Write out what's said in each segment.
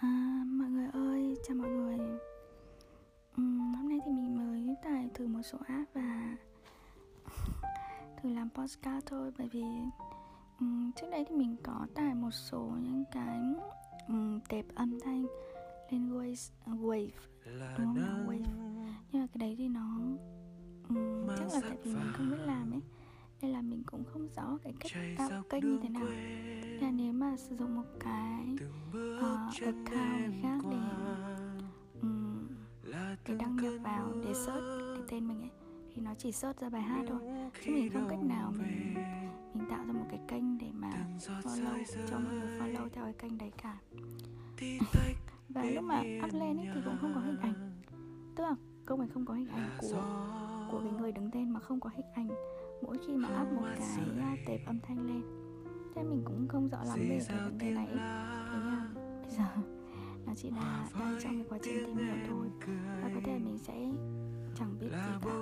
À, mọi người ơi, chào mọi người. Uhm, Hôm nay thì mình mới tải thử một số app và thử làm podcast thôi Bởi vì um, trước đây thì mình có tải một số những cái um, tệp âm thanh lên Wave, wave đúng không? nào Wave. Nhưng mà cái đấy thì nó um, chắc là tại vì mình không biết làm ấy nên là mình cũng không rõ cái cách tạo kênh như thế nào. là nếu mà sử dụng một cái uh, account người khác để um, để đăng nhập vào để search cái tên mình ấy thì nó chỉ search ra bài hát thôi. Chứ mình không cách nào mình mình tạo ra một cái kênh để mà follow cho mọi người follow theo cái kênh đấy cả. Và lúc mà up lên ấy thì cũng không có hình ảnh. tức là không phải không có hình ảnh của của cái người đứng tên mà không có hình ảnh mỗi khi mà up một cái tệp âm thanh lên thế mình cũng không rõ lắm về cái vấn đề này. Thế bây giờ nó chỉ là đang trong cái quá trình tìm hiểu thôi. Và có thể mình sẽ chẳng biết gì cả.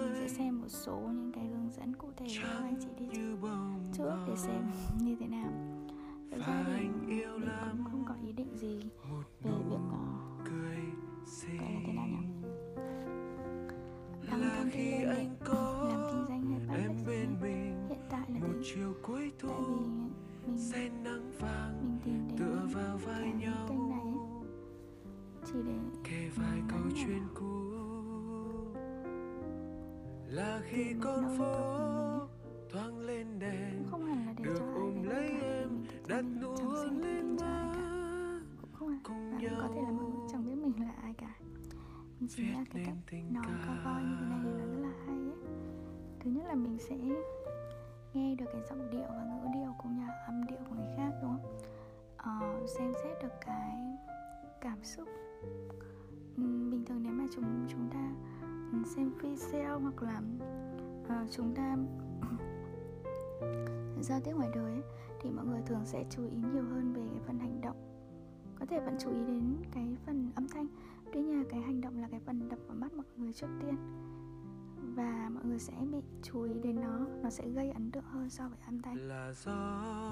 mình sẽ xem một số những cái hướng dẫn cụ thể của các anh chị đi trước. để xem như thế nào. Thực ra thì mình cũng không có ý định gì về việc uh, gọi là thế nào nhỉ? đăng thông tin lên là tại vì mình mình tìm đến tựa vào vai nhau. chỉ để kể vài mình câu chuyện cũ. Là khi con phố thoáng lên đèn không hẳn là để được cho ai ôm lấy em mình đặt mình nụ hôn lên má. cũng không hẳn cùng cũng có thể là nhau chẳng biết mình là ai cả. Mình chỉ là cái cách nói cao voi như thế này nó rất là hay ấy. Thứ nhất là mình sẽ nghe được cái giọng điệu và ngữ điệu cũng như là âm điệu của người khác đúng không? Uh, xem xét được cái cảm xúc. Ừ, bình thường nếu mà chúng chúng ta ừ, xem video hoặc là uh, chúng ta giao tiếp ngoài đời ấy, thì mọi người thường sẽ chú ý nhiều hơn về cái phần hành động. Có thể vẫn chú ý đến cái phần âm thanh. Tuy nhiên là cái hành động là cái phần đập vào mắt mọi người trước tiên và mọi người sẽ bị chú ý đến nó. Nó sẽ gây ấn tượng hơn so với âm thanh. Là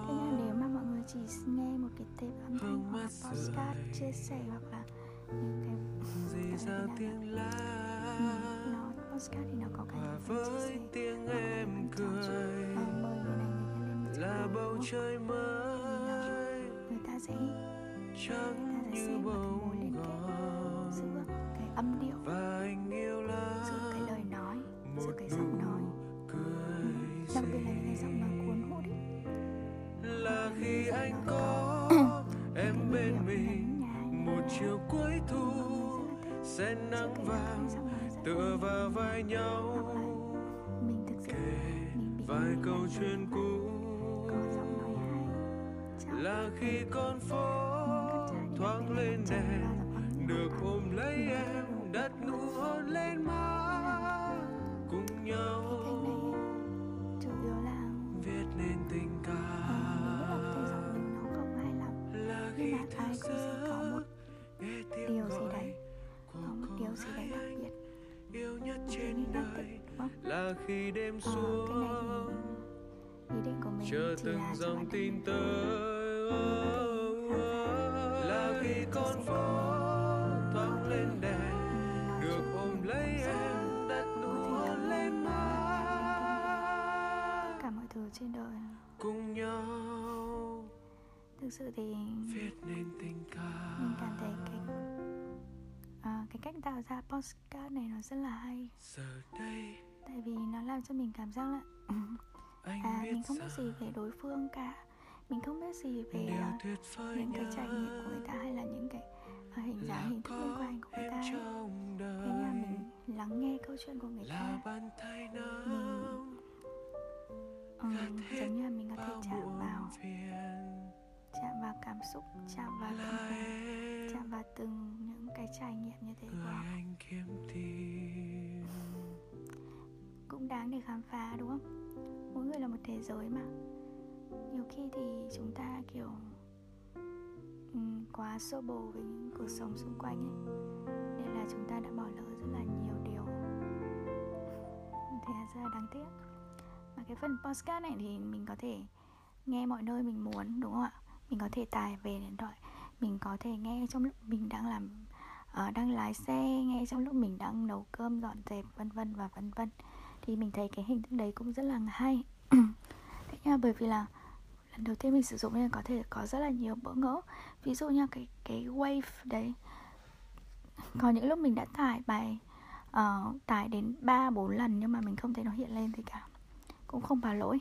thế nên là nếu mà mọi người chỉ nghe một cái tệp âm thanh hoặc là podcast chia sẻ hoặc là những cái là nào tiếng lá Ừ, nó podcast thì nó có chia với tiếng là em cười. Ờ, mời người này người kia lên là bầu trời mới. Người ta sẽ người ta sẽ xem sẽ nắng vàng tựa vào vai nhau. Kể vài câu chuyện cũ. Có giọng nói là khi con phố thoáng lên đèn, được ôm lấy em, đặt nụ hôn lên má cùng nhau. Viết nên tình ca. là giọng mình không nhưng khi ai thức cũng sẽ có một giấc, nghe tiếng gì đấy đặc biệt yêu nhất trên đời là khi đêm ờ, cái này xuống. thì ý định của mình chờ chỉ từng là dòng tin mình. tới là khi con phố thoáng lên đèn được ôm lấy em đặt nụ hôn lên má. Cả mọi thứ trên đời cùng nhau thực sự thì viết nên tình mình cảm cảm thấy cái à, cái cách tạo ra podcast này nó rất là hay. Giờ đây tại vì nó làm cho mình cảm giác là à mình không biết gì về đối phương cả. Mình không biết gì về vời những cái trải nghiệm của người ta hay là những cái à, hình dáng hình thức liên quan của người ta. ấy. thế là mình lắng nghe câu chuyện của người ta. gạt hết giống như là mình có thể chạm vào chạm vào cảm xúc chạm vào tâm hồn chạm vào từng cái trải nghiệm như thế của họ. cũng đáng để khám phá đúng không? Mỗi người là một thế giới mà. Nhiều khi thì chúng ta kiểu ừm, quá xô bồ với những cuộc sống xung quanh ấy. Nên là chúng ta đã bỏ lỡ rất là nhiều điều. Thế là đáng tiếc. Mà cái phần podcast này thì mình có thể nghe mọi nơi mình muốn đúng không ạ? Mình có thể tải về điện thoại. Mình có thể nghe trong lúc mình đang làm uh, đang lái xe nghe trong lúc mình đang nấu cơm dọn dẹp vân vân và vân vân thì mình thấy cái hình thức đấy cũng rất là hay thế nha bởi vì là lần đầu tiên mình sử dụng nên có thể có rất là nhiều bỡ ngỡ ví dụ như cái cái wave đấy có những lúc mình đã tải bài ờ, uh, tải đến 3 4 lần nhưng mà mình không thấy nó hiện lên gì cả. Cũng không báo lỗi.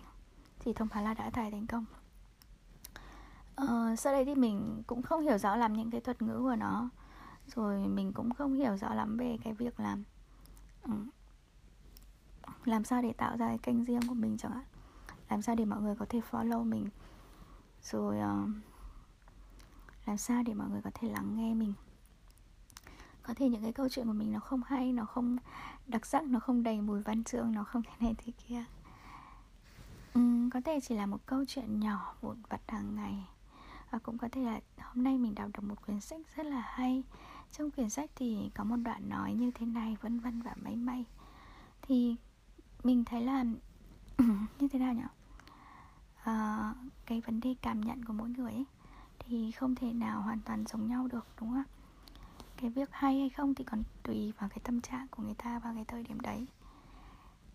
Chỉ thông báo là đã tải thành công. Uh, sau đây thì mình cũng không hiểu rõ làm những cái thuật ngữ của nó rồi mình cũng không hiểu rõ lắm về cái việc làm ừ, làm sao để tạo ra cái kênh riêng của mình chẳng hạn. Làm sao để mọi người có thể follow mình. Rồi uh, làm sao để mọi người có thể lắng nghe mình. Có thể những cái câu chuyện của mình nó không hay nó không đặc sắc nó không đầy mùi văn chương nó không thế này thế kia. Uhm, có thể chỉ là một câu chuyện nhỏ vụn vặt hàng ngày. Và cũng có thể là hôm nay mình đọc được một quyển sách rất là hay trong quyển sách thì có một đoạn nói như thế này vân vân và mấy may thì mình thấy là như thế nào nhỉ? À, cái vấn đề cảm nhận của mỗi người ấy thì không thể nào hoàn toàn giống nhau được đúng không ạ? Cái việc hay hay không thì còn tùy vào cái tâm trạng của người ta vào cái thời điểm đấy.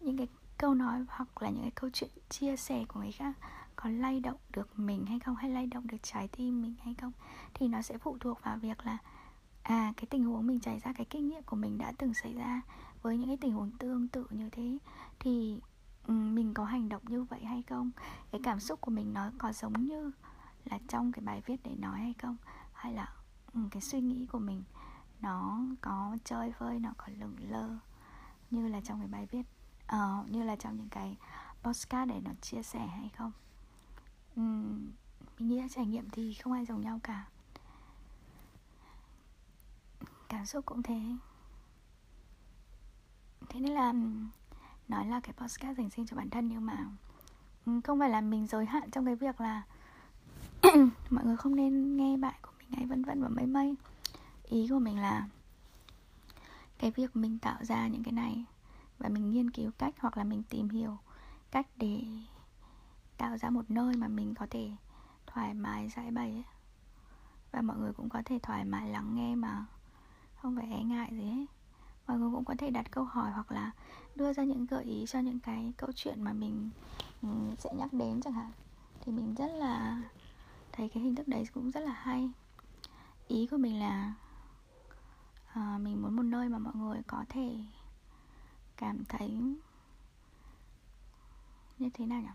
Những cái câu nói hoặc là những cái câu chuyện chia sẻ của người khác có lay động được mình hay không hay lay động được trái tim mình hay không thì nó sẽ phụ thuộc vào việc là à cái tình huống mình trải ra cái kinh nghiệm của mình đã từng xảy ra với những cái tình huống tương tự như thế thì mình có hành động như vậy hay không? Cái cảm xúc của mình nó có giống như là trong cái bài viết để nói hay không? Hay là cái suy nghĩ của mình nó có chơi vơi nó có lửng lơ như là trong cái bài viết uh, như là trong những cái postcard để nó chia sẻ hay không? Uhm, mình nghĩ là trải nghiệm thì không ai giống nhau cả cảm xúc cũng thế thế nên là nói là cái podcast dành riêng cho bản thân nhưng mà không phải là mình giới hạn trong cái việc là mọi người không nên nghe bạn của mình hay vân vân và mây mây ý của mình là cái việc mình tạo ra những cái này và mình nghiên cứu cách hoặc là mình tìm hiểu cách để tạo ra một nơi mà mình có thể thoải mái, giải bày ấy. và mọi người cũng có thể thoải mái lắng nghe mà không phải e ngại gì hết. Mọi người cũng có thể đặt câu hỏi hoặc là đưa ra những gợi ý cho những cái câu chuyện mà mình ừ, sẽ nhắc đến chẳng hạn. Thì mình rất là thấy cái hình thức đấy cũng rất là hay. Ý của mình là à, mình muốn một nơi mà mọi người có thể cảm thấy như thế nào nhỉ?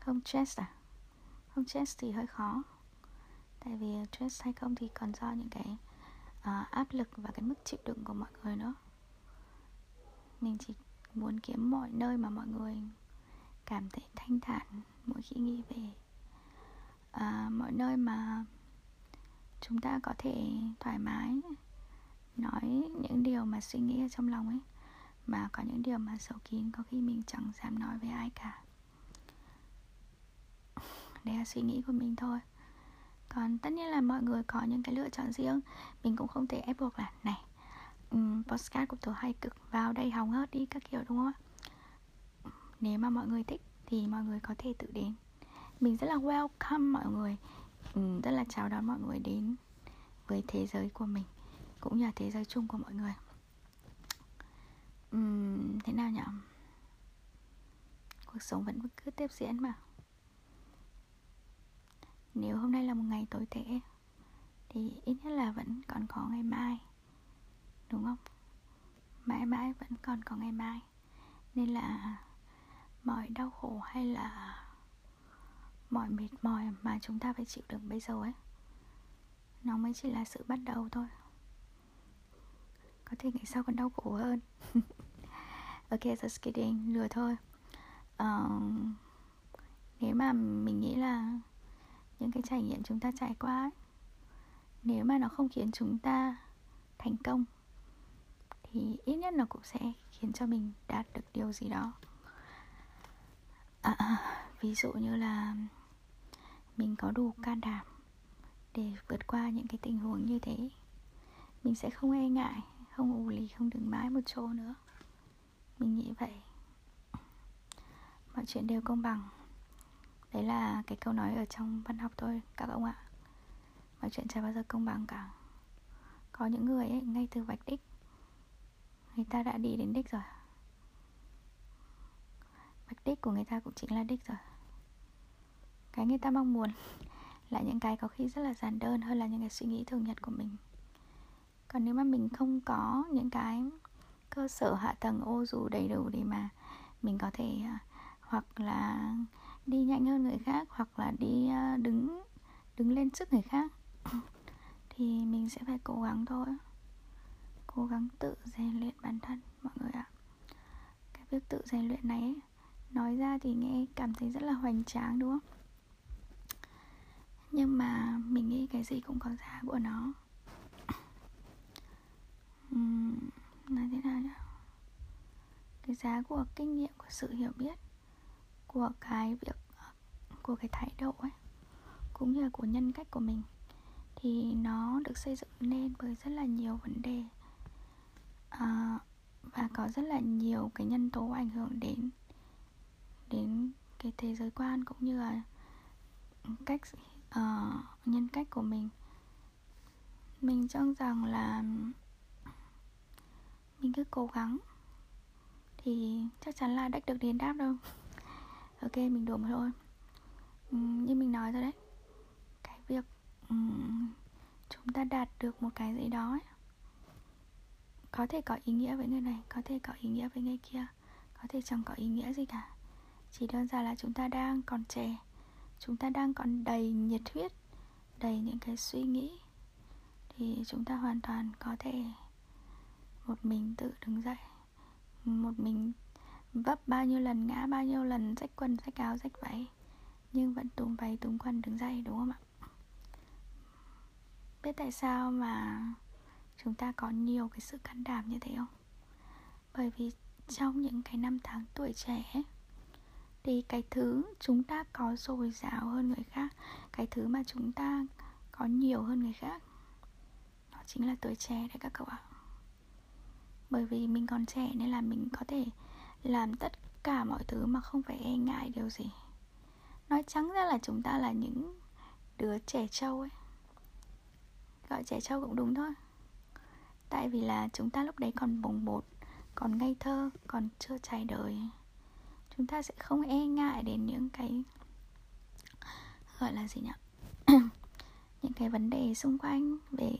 Không stress à? Không stress thì hơi khó. Tại vì stress hay không thì còn do những cái uh, áp lực và cái mức chịu đựng của mọi người nữa. Mình chỉ muốn kiếm mọi nơi mà mọi người cảm thấy thanh thản mỗi khi nghĩ về. À, mọi nơi mà chúng ta có thể thoải mái nói những điều mà suy nghĩ ở trong lòng ấy mà có những điều mà sâu kín có khi mình chẳng dám nói với ai cả. Đấy là suy nghĩ của mình thôi còn tất nhiên là mọi người có những cái lựa chọn riêng. Mình cũng không thể ép buộc là này um, postcard của tớ hay cực vào đây hóng hớt đi các kiểu đúng không ạ? Nếu mà mọi người thích thì mọi người có thể tự đến. Mình rất là welcome mọi người. Um, rất là chào đón mọi người đến với thế giới của mình cũng như là thế giới chung của mọi người. Um, thế nào nhỉ cuộc sống vẫn cứ tiếp diễn mà nếu hôm nay là một ngày tồi tệ thì ít nhất là vẫn còn có ngày mai đúng không? Mãi mãi vẫn còn có ngày mai. Nên là mọi đau khổ hay là mọi mệt mỏi mà chúng ta phải chịu đựng bây giờ ấy nó mới chỉ là sự bắt đầu thôi. Có thể ngày sau còn đau khổ hơn. Ok just kidding. Lừa thôi. Uh, nếu mà mình nghĩ là những cái trải nghiệm chúng ta trải qua ấy, nếu mà nó không khiến chúng ta thành công thì ít nhất nó cũng sẽ khiến cho mình đạt được điều gì đó. À, ví dụ như là mình có đủ can đảm để vượt qua những cái tình huống như thế mình sẽ không e ngại không ù lì không đứng mãi một chỗ nữa. Mình nghĩ vậy. Mọi chuyện đều công bằng đấy là cái câu nói ở trong văn học thôi, các ông ạ. Mọi chuyện chả bao giờ công bằng cả. Có những người ấy, ngay từ vạch đích, người ta đã đi đến đích rồi. Vạch đích của người ta cũng chính là đích rồi. Cái người ta mong muốn là những cái có khi rất là giản đơn hơn là những cái suy nghĩ thường nhật của mình. Còn nếu mà mình không có những cái cơ sở hạ tầng ô dù đầy đủ để mà mình có thể à, hoặc là đi nhanh hơn người khác hoặc là đi ờ, đứng đứng lên trước người khác. Thì mình sẽ phải cố gắng thôi. Cố gắng tự rèn luyện bản thân mọi người ạ. Cái việc tự rèn luyện này ấy, nói ra thì nghe cảm thấy rất là hoành tráng đúng không? Nhưng mà mình nghĩ cái gì cũng có giá của nó. Uhm, nói thế nào nhỉ? Cái giá của kinh nghiệm của sự hiểu biết của cái việc của cái thái độ ấy cũng như là của nhân cách của mình thì nó được xây dựng nên bởi rất là nhiều vấn đề à, và có rất là nhiều cái nhân tố ảnh hưởng đến đến cái thế giới quan cũng như là cách uh, nhân cách của mình. Mình cho rằng là mình cứ cố gắng thì chắc chắn là đách được đền đáp đâu ok mình đổ một thôi uhm, ừ, như mình nói rồi đấy. Cái việc ừ, chúng ta đạt được một cái gì đó ấy, có thể có ý nghĩa với người này có thể có ý nghĩa với người kia có thể chẳng có ý nghĩa gì cả. Chỉ đơn giản là chúng ta đang còn trẻ chúng ta đang còn đầy nhiệt huyết đầy những cái suy nghĩ thì chúng ta hoàn toàn có thể một mình tự đứng dậy một mình vấp bao nhiêu lần, ngã bao nhiêu lần, rách quần, rách áo, rách váy. Nhưng vẫn túm váy, túm quần, đứng dậy, đúng không ạ? Biết tại sao mà chúng ta có nhiều cái sự can đảm như thế không? Bởi vì trong những cái năm tháng tuổi trẻ thì cái thứ chúng ta có dồi dào hơn người khác, cái thứ mà chúng ta có nhiều hơn người khác đó chính là tuổi trẻ đấy các cậu ạ. Bởi vì mình còn trẻ nên là mình có thể làm tất cả mọi thứ mà không phải e ngại điều gì. Nói trắng ra là chúng ta là những đứa trẻ trâu ấy. Gọi trẻ trâu cũng đúng thôi. Tại vì là chúng ta lúc đấy còn bồng bột còn ngây thơ còn chưa trải đời. Chúng ta sẽ không e ngại đến những cái gọi là gì nhỉ? Những cái vấn đề xung quanh về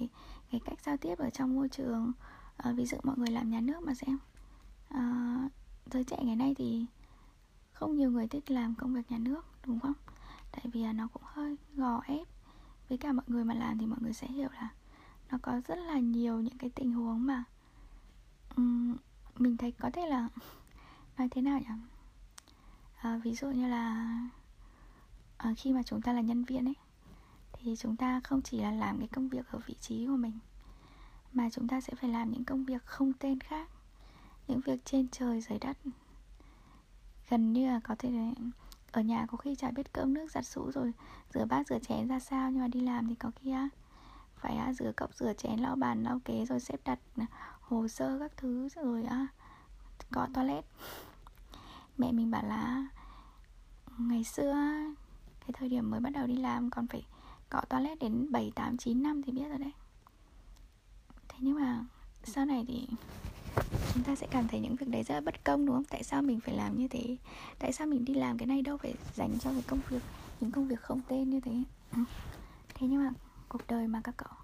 cái cách giao tiếp ở trong môi trường. À, ví dụ mọi người làm nhà nước mà xem. À, giới trẻ ngày nay thì không nhiều người thích làm công việc nhà nước đúng không? Tại vì nó cũng hơi gò ép. Với cả mọi người mà làm thì mọi người sẽ hiểu là nó có rất là nhiều những cái tình huống mà um, mình thấy có thể là nói thế nào nhỉ? À, ví dụ như là à, khi mà chúng ta là nhân viên ấy thì chúng ta không chỉ là làm cái công việc ở vị trí của mình mà chúng ta sẽ phải làm những công việc không tên khác những việc trên trời dưới đất. Gần như là có thể ở nhà có khi chả biết cơm nước giặt sũ rồi rửa bát rửa chén ra sao nhưng mà đi làm thì có khi á phải á, rửa cốc rửa chén lau bàn lau kế rồi xếp đặt à, hồ sơ các thứ rồi á có toilet. Mẹ mình bảo là ngày xưa cái thời điểm mới bắt đầu đi làm còn phải cọ toilet đến 7, 8, 9 năm thì biết rồi đấy. Thế nhưng mà sau này thì chúng ta sẽ cảm thấy những việc đấy rất là bất công đúng không? Tại sao mình phải làm như thế? Tại sao mình đi làm cái này đâu phải dành cho cái công việc những công việc không tên như thế? Ừ. Thế nhưng mà cuộc đời mà các cậu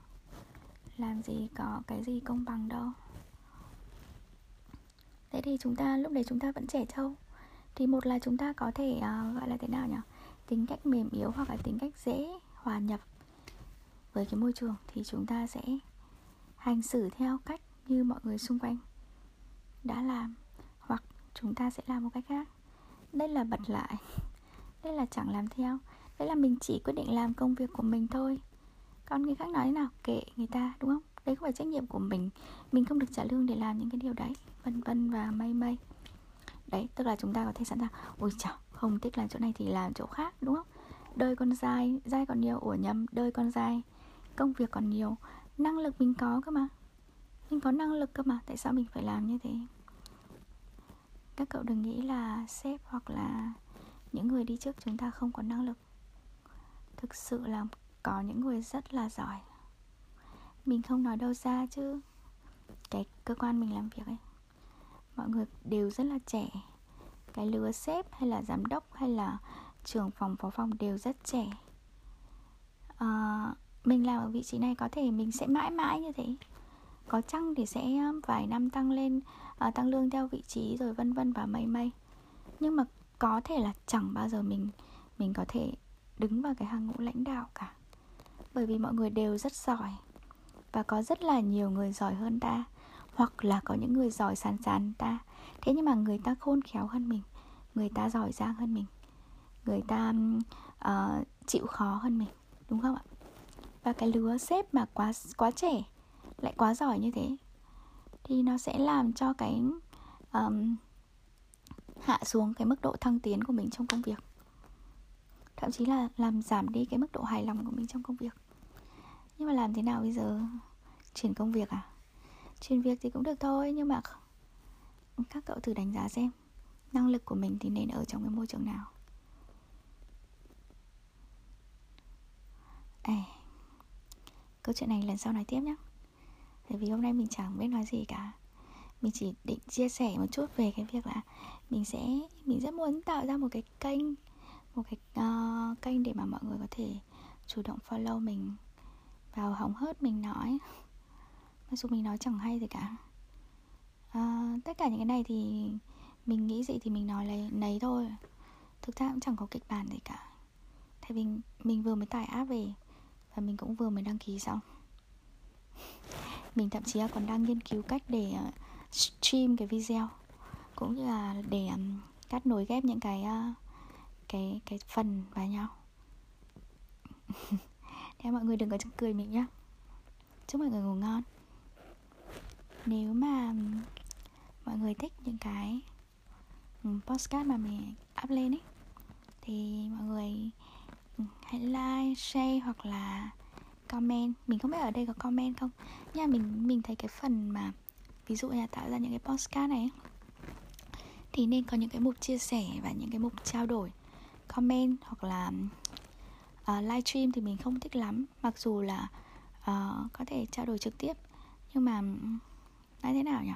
làm gì có cái gì công bằng đâu thế thì chúng ta lúc đấy chúng ta vẫn trẻ trâu thì một là chúng ta có thể uh, gọi là thế nào nhỉ tính cách mềm yếu hoặc là tính cách dễ hòa nhập với cái môi trường thì chúng ta sẽ hành xử theo cách như mọi người xung quanh đã làm hoặc chúng ta sẽ làm một cách khác. Đây là bật lại. Đây là chẳng làm theo. Đây là mình chỉ quyết định làm công việc của mình thôi. Còn người khác nói thế nào? Kệ người ta đúng không? Đấy không phải trách nhiệm của mình. Mình không được trả lương để làm những cái điều đấy. Vân vân và mây mây. Đấy tức là chúng ta có thể sẵn sàng ôi chào không thích làm chỗ này thì làm chỗ khác đúng không? Đời con dài, dai còn nhiều ủa nhầm đời con dài, công việc còn nhiều. Năng lực mình có cơ mà. Mình có năng lực cơ mà tại sao mình phải làm như thế? Các cậu đừng nghĩ là sếp hoặc là những người đi trước chúng ta không có năng lực. Thực sự là có những người rất là giỏi. Mình không nói đâu ra chứ. Cái cơ quan mình làm việc ấy mọi người đều rất là trẻ. Cái lứa sếp hay là giám đốc hay là trưởng phòng phó phòng đều rất trẻ. À, mình làm ở vị trí này có thể mình sẽ mãi mãi như thế. Có chăng thì sẽ ờ, vài năm tăng lên à, tăng lương theo vị trí rồi vân vân và mây mây. Nhưng mà có thể là chẳng bao giờ mình mình có thể đứng vào cái hàng ngũ lãnh đạo cả. Bởi vì mọi người đều rất giỏi và có rất là nhiều người giỏi hơn ta hoặc là có những người giỏi sàn sàn ta. Thế nhưng mà người ta khôn khéo hơn mình người ta giỏi giang hơn mình người ta uh, chịu khó hơn mình đúng không ạ? Và cái lứa sếp mà quá quá trẻ lại quá giỏi như thế thì nó sẽ làm cho cái um, hạ xuống cái mức độ thăng tiến của mình trong công việc. Thậm chí là làm giảm đi cái mức độ hài lòng của mình trong công việc. Nhưng mà làm thế nào bây giờ? Chuyển công việc à? Chuyển việc thì cũng được thôi nhưng mà các cậu thử đánh giá xem năng lực của mình thì nên ở trong cái môi trường nào? À, câu chuyện này lần sau nói tiếp nhé Tại vì hôm nay mình chẳng biết nói gì cả. Mình chỉ định chia sẻ một chút về cái việc là Mình sẽ, mình rất muốn tạo ra một cái kênh Một cái uh, kênh để mà mọi người có thể chủ động follow mình Vào hóng hớt mình nói. Mặc dù mình nói chẳng hay gì cả. Uh, Tất cả những cái này thì Mình nghĩ gì thì mình nói lấy lấy thôi. Thực ra cũng chẳng có kịch bản gì cả. Tại vì mình vừa mới tải app về Và mình cũng vừa mới đăng ký xong mình thậm chí là còn đang nghiên cứu cách để ờ, stream cái video, cũng như là để cắt nối ghép những cái ờ, cái cái phần vào nhau thế mọi người đừng có cười mình nhé. chúc mọi người ngủ ngon nếu mà mọi người thích những cái postcard mà mình up lên ấy, thì mọi người hãy like, share hoặc là comment. Mình không biết ở đây có comment không. Nhưng mà mình mình thấy cái phần mà ví dụ là tạo ra những cái postcard này thì nên có những cái mục chia sẻ và những cái mục trao đổi comment hoặc là uh, live stream thì mình không thích lắm. Mặc dù là uh, có thể trao đổi trực tiếp nhưng mà ừ, nói thế nào nhỉ?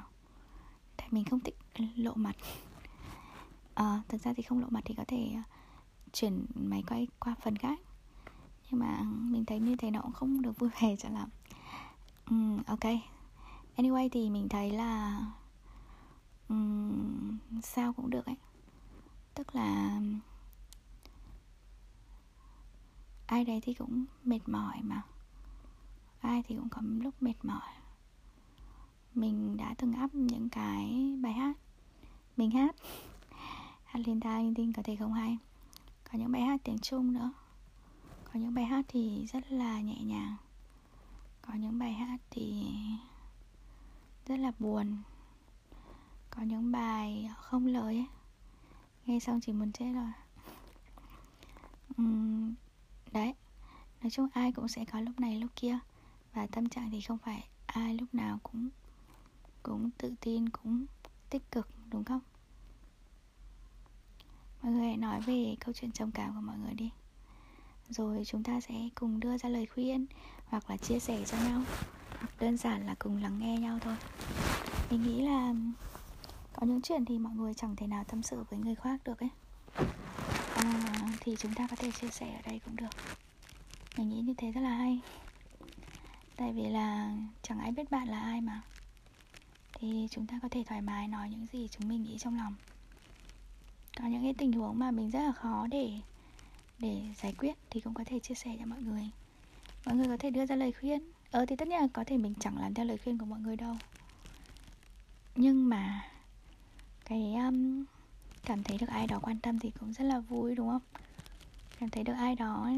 Tại mình không thích lộ mặt. Uh, thực ra thì không lộ mặt thì có thể uh, chuyển máy quay qua phần khác nhưng mà mình thấy như thế nó cũng không được vui vẻ cho lắm. Um, ok. Anyway thì mình thấy là um, sao cũng được ấy. Tức là ai đấy thì cũng mệt mỏi mà. Ai thì cũng có lúc mệt mỏi. Mình đã từng up những cái bài hát. Mình hát. Hát lên tai linh tinh có thể không hay. Có những bài hát tiếng trung nữa có những bài hát thì rất là nhẹ nhàng. Có những bài hát thì rất là buồn. Có những bài không lời ấy. Nghe xong chỉ muốn chết rồi. Uhm, đấy. Nói chung ai cũng sẽ có lúc này lúc kia. Và tâm trạng thì không phải ai lúc nào cũng cũng tự tin cũng tích cực đúng không? Mọi người hãy nói về câu chuyện trầm cảm của mọi người đi rồi chúng ta sẽ cùng đưa ra lời khuyên hoặc là chia sẻ cho nhau. Hoặc đơn giản là cùng lắng nghe nhau thôi. Mình nghĩ là có những chuyện thì mọi người chẳng thể nào tâm sự với người khác được ấy. À, thì chúng ta có thể chia sẻ ở đây cũng được. Mình nghĩ như thế rất là hay. Tại vì là chẳng ai biết bạn là ai mà. Thì chúng ta có thể thoải mái nói những gì chúng mình nghĩ trong lòng. Có những cái tình huống mà mình rất là khó để để giải quyết thì cũng có thể chia sẻ cho mọi người. Mọi người có thể đưa ra lời khuyên. Ờ thì tất nhiên là có thể mình chẳng làm theo lời khuyên của mọi người đâu. Nhưng mà cái um, cảm thấy được ai đó quan tâm thì cũng rất là vui đúng không? Cảm thấy được ai đó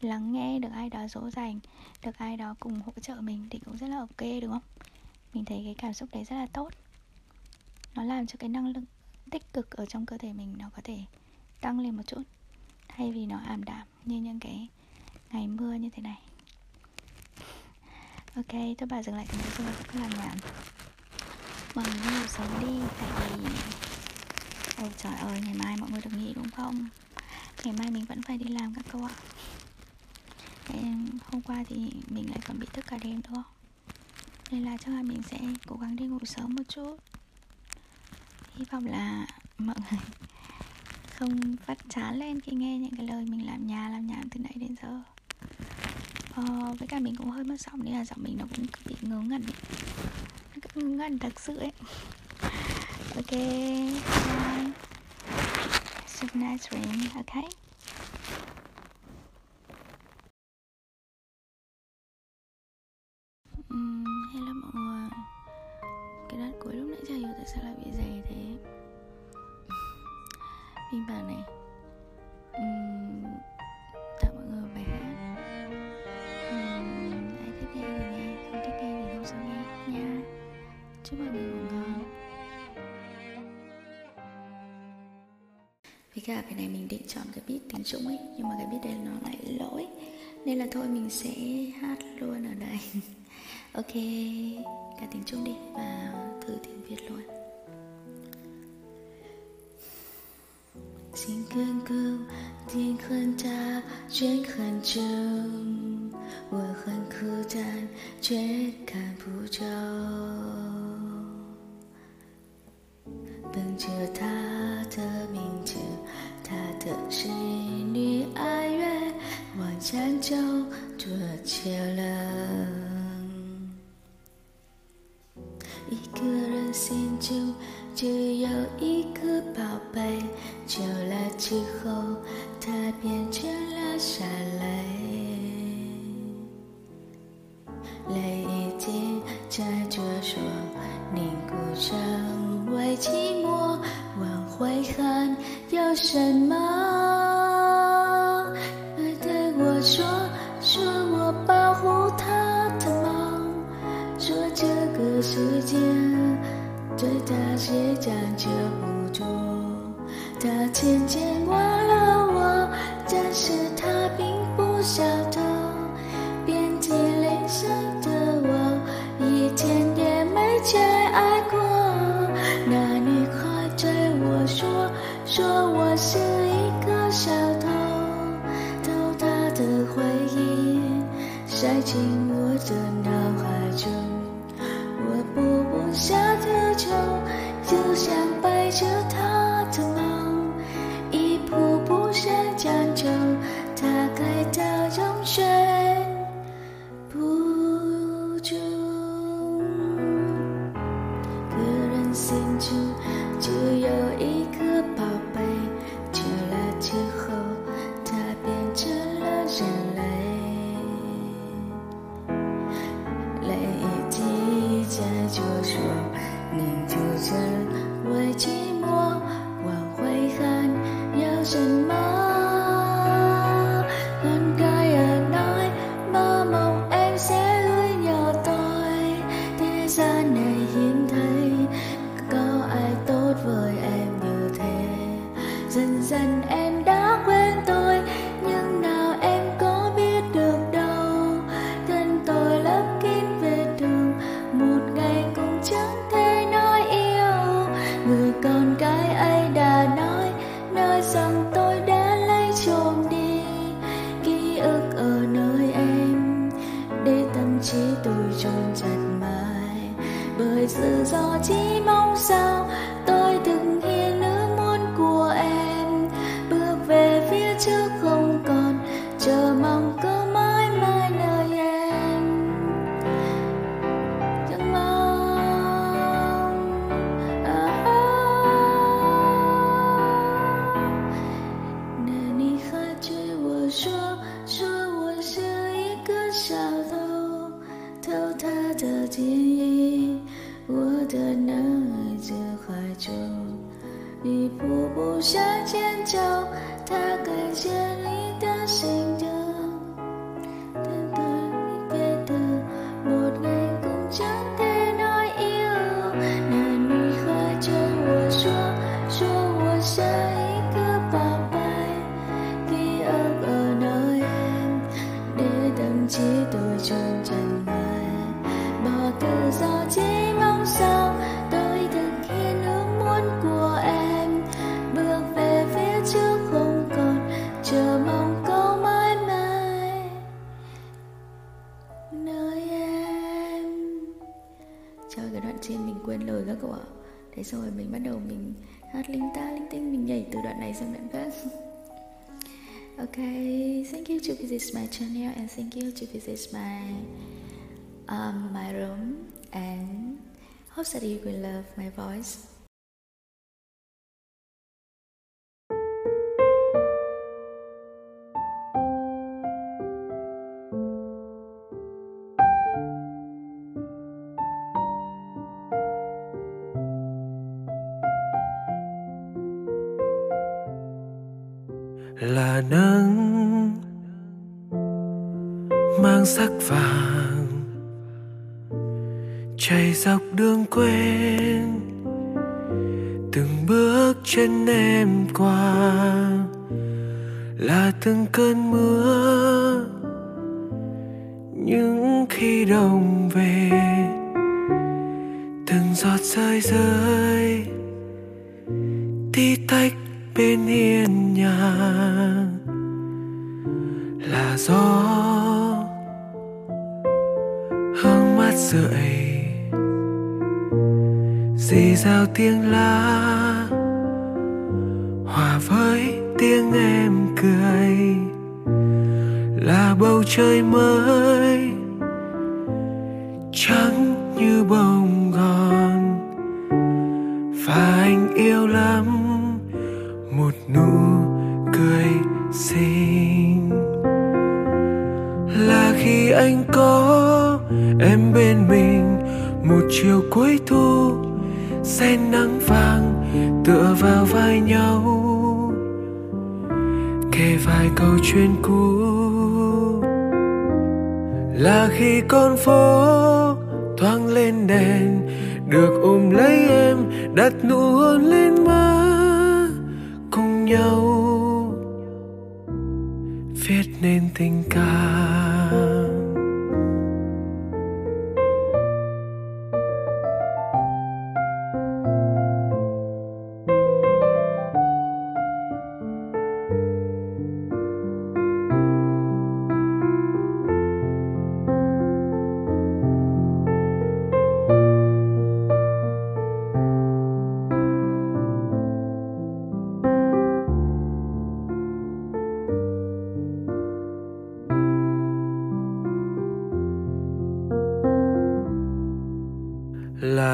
lắng nghe được ai đó dỗ dành được ai đó cùng hỗ trợ mình thì cũng rất là ok đúng không? Mình thấy cái cảm xúc đấy rất là tốt. Nó làm cho cái năng lượng tích cực ở trong cơ thể mình nó có thể tăng lên một chút thay vì nó ảm đạm như những cái ngày mưa như thế này. Ok, tôi bà dừng lại cái nội dung rất là nhảm mọi người ngủ sớm đi, tại vì ôi trời ơi, ngày mai mọi người được nghỉ đúng không? Ngày mai mình vẫn phải đi làm các cô ạ. Hôm qua thì mình lại còn bị thức cả đêm nữa. Nên là chắc là mình sẽ cố gắng đi ngủ sớm một chút. Hy vọng là mọi người không phát chán lên khi nghe những cái lời mình làm nhà làm nhảm từ nãy đến giờ. Ờ, với cả mình cũng hơi mất giọng nên là giọng mình nó cũng cứ bị ngớ ngẩn ấy. nó cứ ngớ ngẩn thật sự ấy. Ok bye. Super nice ring okay cái beat tiếng Trung ấy Nhưng mà cái beat đây nó lại lỗi Nên là thôi mình sẽ hát luôn ở đây Ok, cả tiếng Trung đi và thử tiếng Việt luôn Xin cơn cứu tiếng khẩn ta chuyên khẩn trương 我很孤单，却看不着。等着他的名字，他 的是女爱乐，晚餐就多久了？一个人心中只有一个宝贝，久了之后，它变成了沙泪。泪已经在这说什么？爱对我说，说我保护他的梦，说这个世界对他是讲究不多。他渐渐忘了我，但是他并不晓得。遍体鳞伤的我，一天也没再爱过。那女孩对我说，说想什么？偷他的记忆，我的脑子怀中，一步步向前走，她改写你的心跳，mình cậu ạ. Thế rồi mình bắt đầu mình hát linh ta linh tinh mình nhảy từ đoạn này sang đoạn khác. Okay thank you to visit my channel and thank you to visit my um, my room and hope that you will love my voice. Dọc đường quen từng bước chân em qua là từng cơn mưa là bầu trời mới. Trắng như bông gòn và anh yêu lắm, một nụ cười xinh. Là khi anh có em bên mình, một chiều cuối thu sen nắng vàng tựa vào vai nhau. Kể vài câu chuyện cũ là khi con phố thoáng lên đèn, được ôm lấy em, đặt nụ hôn lên má, cùng nhau viết nên tình cảm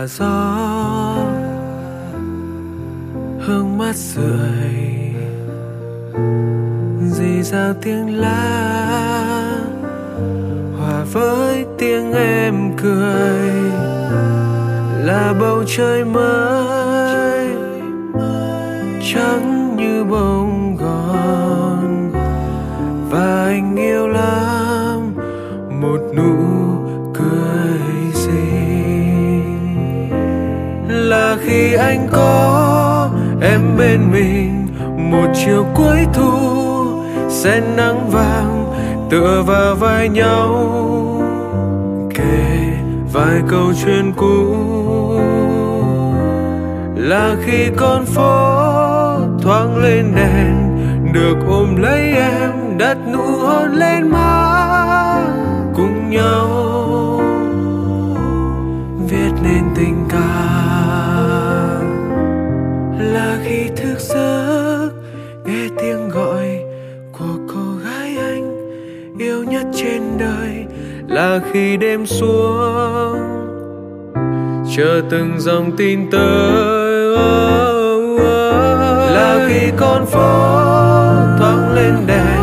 là gió, hương mát rượi. Dì dào tiếng lá hòa với tiếng em cười. Là bầu trời mới, trắng có em bên mình. Một chiều cuối thu sen nắng vàng tựa vào vai nhau. Kể vài câu chuyện cũ là khi con phố thoáng lên đèn, được ôm lấy em đặt nụ hôn lên má. Trên đời là khi đêm xuống. Chờ từng dòng tin tới, là khi con phố thoáng lên đèn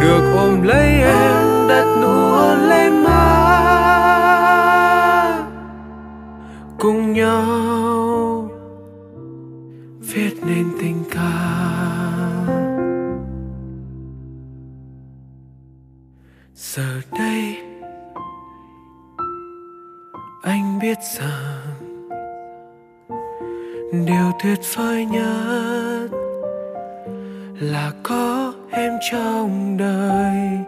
được ôm lấy em. Biết rằng điều tuyệt vời nhất là có em trong đời,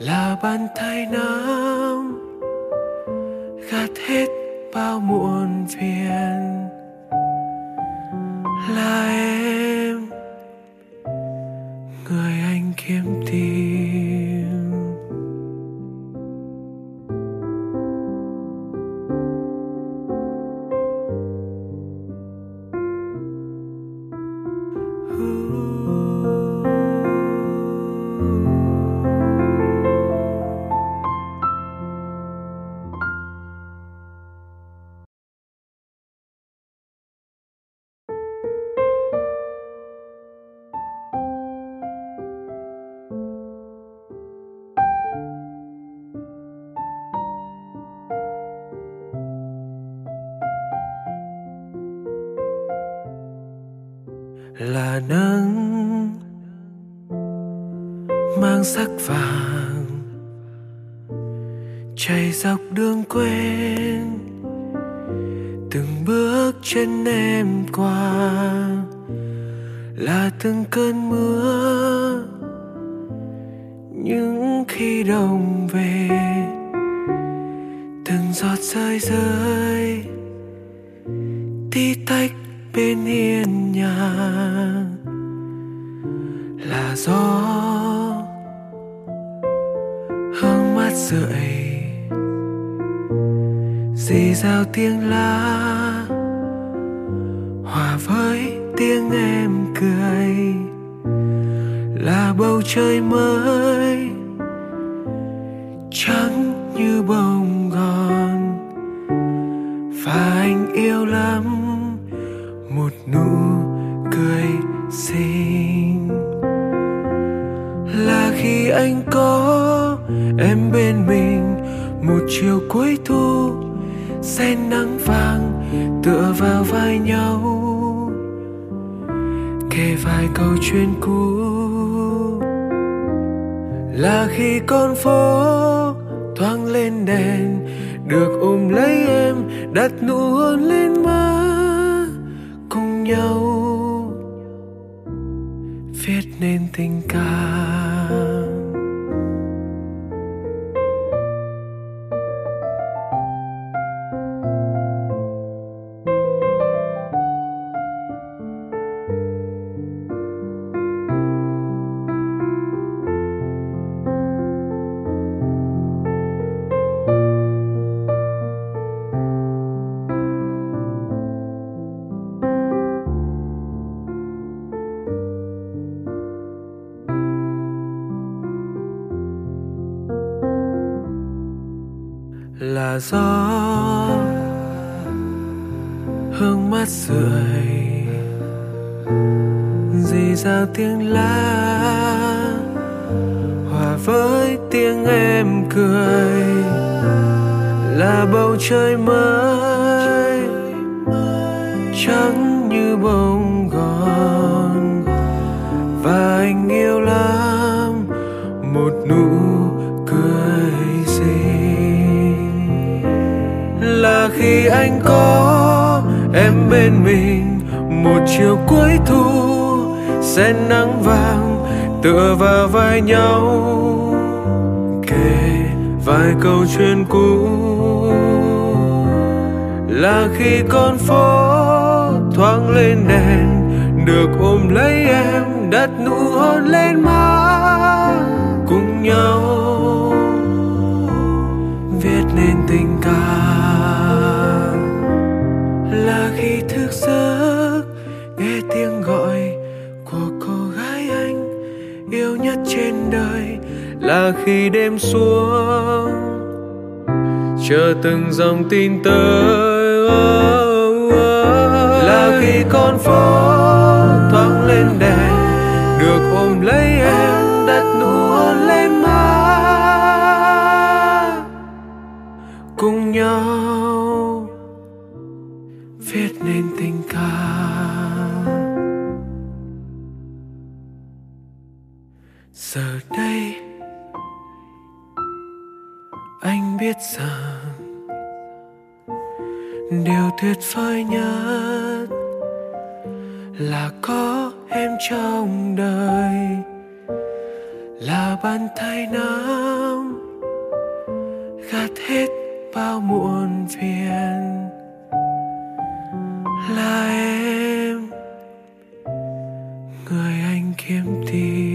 là bàn tay nắm gạt hết bao muộn phiền. Là em là từng cơn mưa. Những khi đồng về, từng giọt rơi rơi, tí tách bên hiên nhà là gió. Hương mắt rượi, dì dào tiếng lá hòa với tiếng em cười. Là bầu trời mới, trắng như bông gòn. Và anh yêu lắm, một nụ cười xinh. Là khi anh có em bên mình, một chiều cuối thu sen nắng vàng tựa vào vai nhau kể vài câu chuyện cũ. Là khi con phố thoáng lên đèn, được ôm lấy em, đặt nụ hôn lên má, cùng nhau. Viết nên tình cảm trắng như bông gòn. Và anh yêu lắm, một nụ cười xinh. Là khi anh có em bên mình, một chiều cuối thu sen nắng vàng tựa vào vai nhau. Kể vài câu chuyện cũ. Là khi con phố thoáng lên đèn, được ôm lấy em đặt nụ hôn lên má cùng nhau viết nên tình ca. là khi thức giấc, nghe tiếng gọi của cô gái anh yêu nhất trên đời. Là khi đêm xuống, chờ từng dòng tin tới khi con phố thoáng lên đèn, được ôm lấy em đặt nụ hôn lên má cùng nhau viết nên tình ca. giờ đây, anh biết rằng điều tuyệt vời nhất là có em trong đời, là bàn tay nắm, gạt hết bao muộn phiền. Là em, người anh kiếm tìm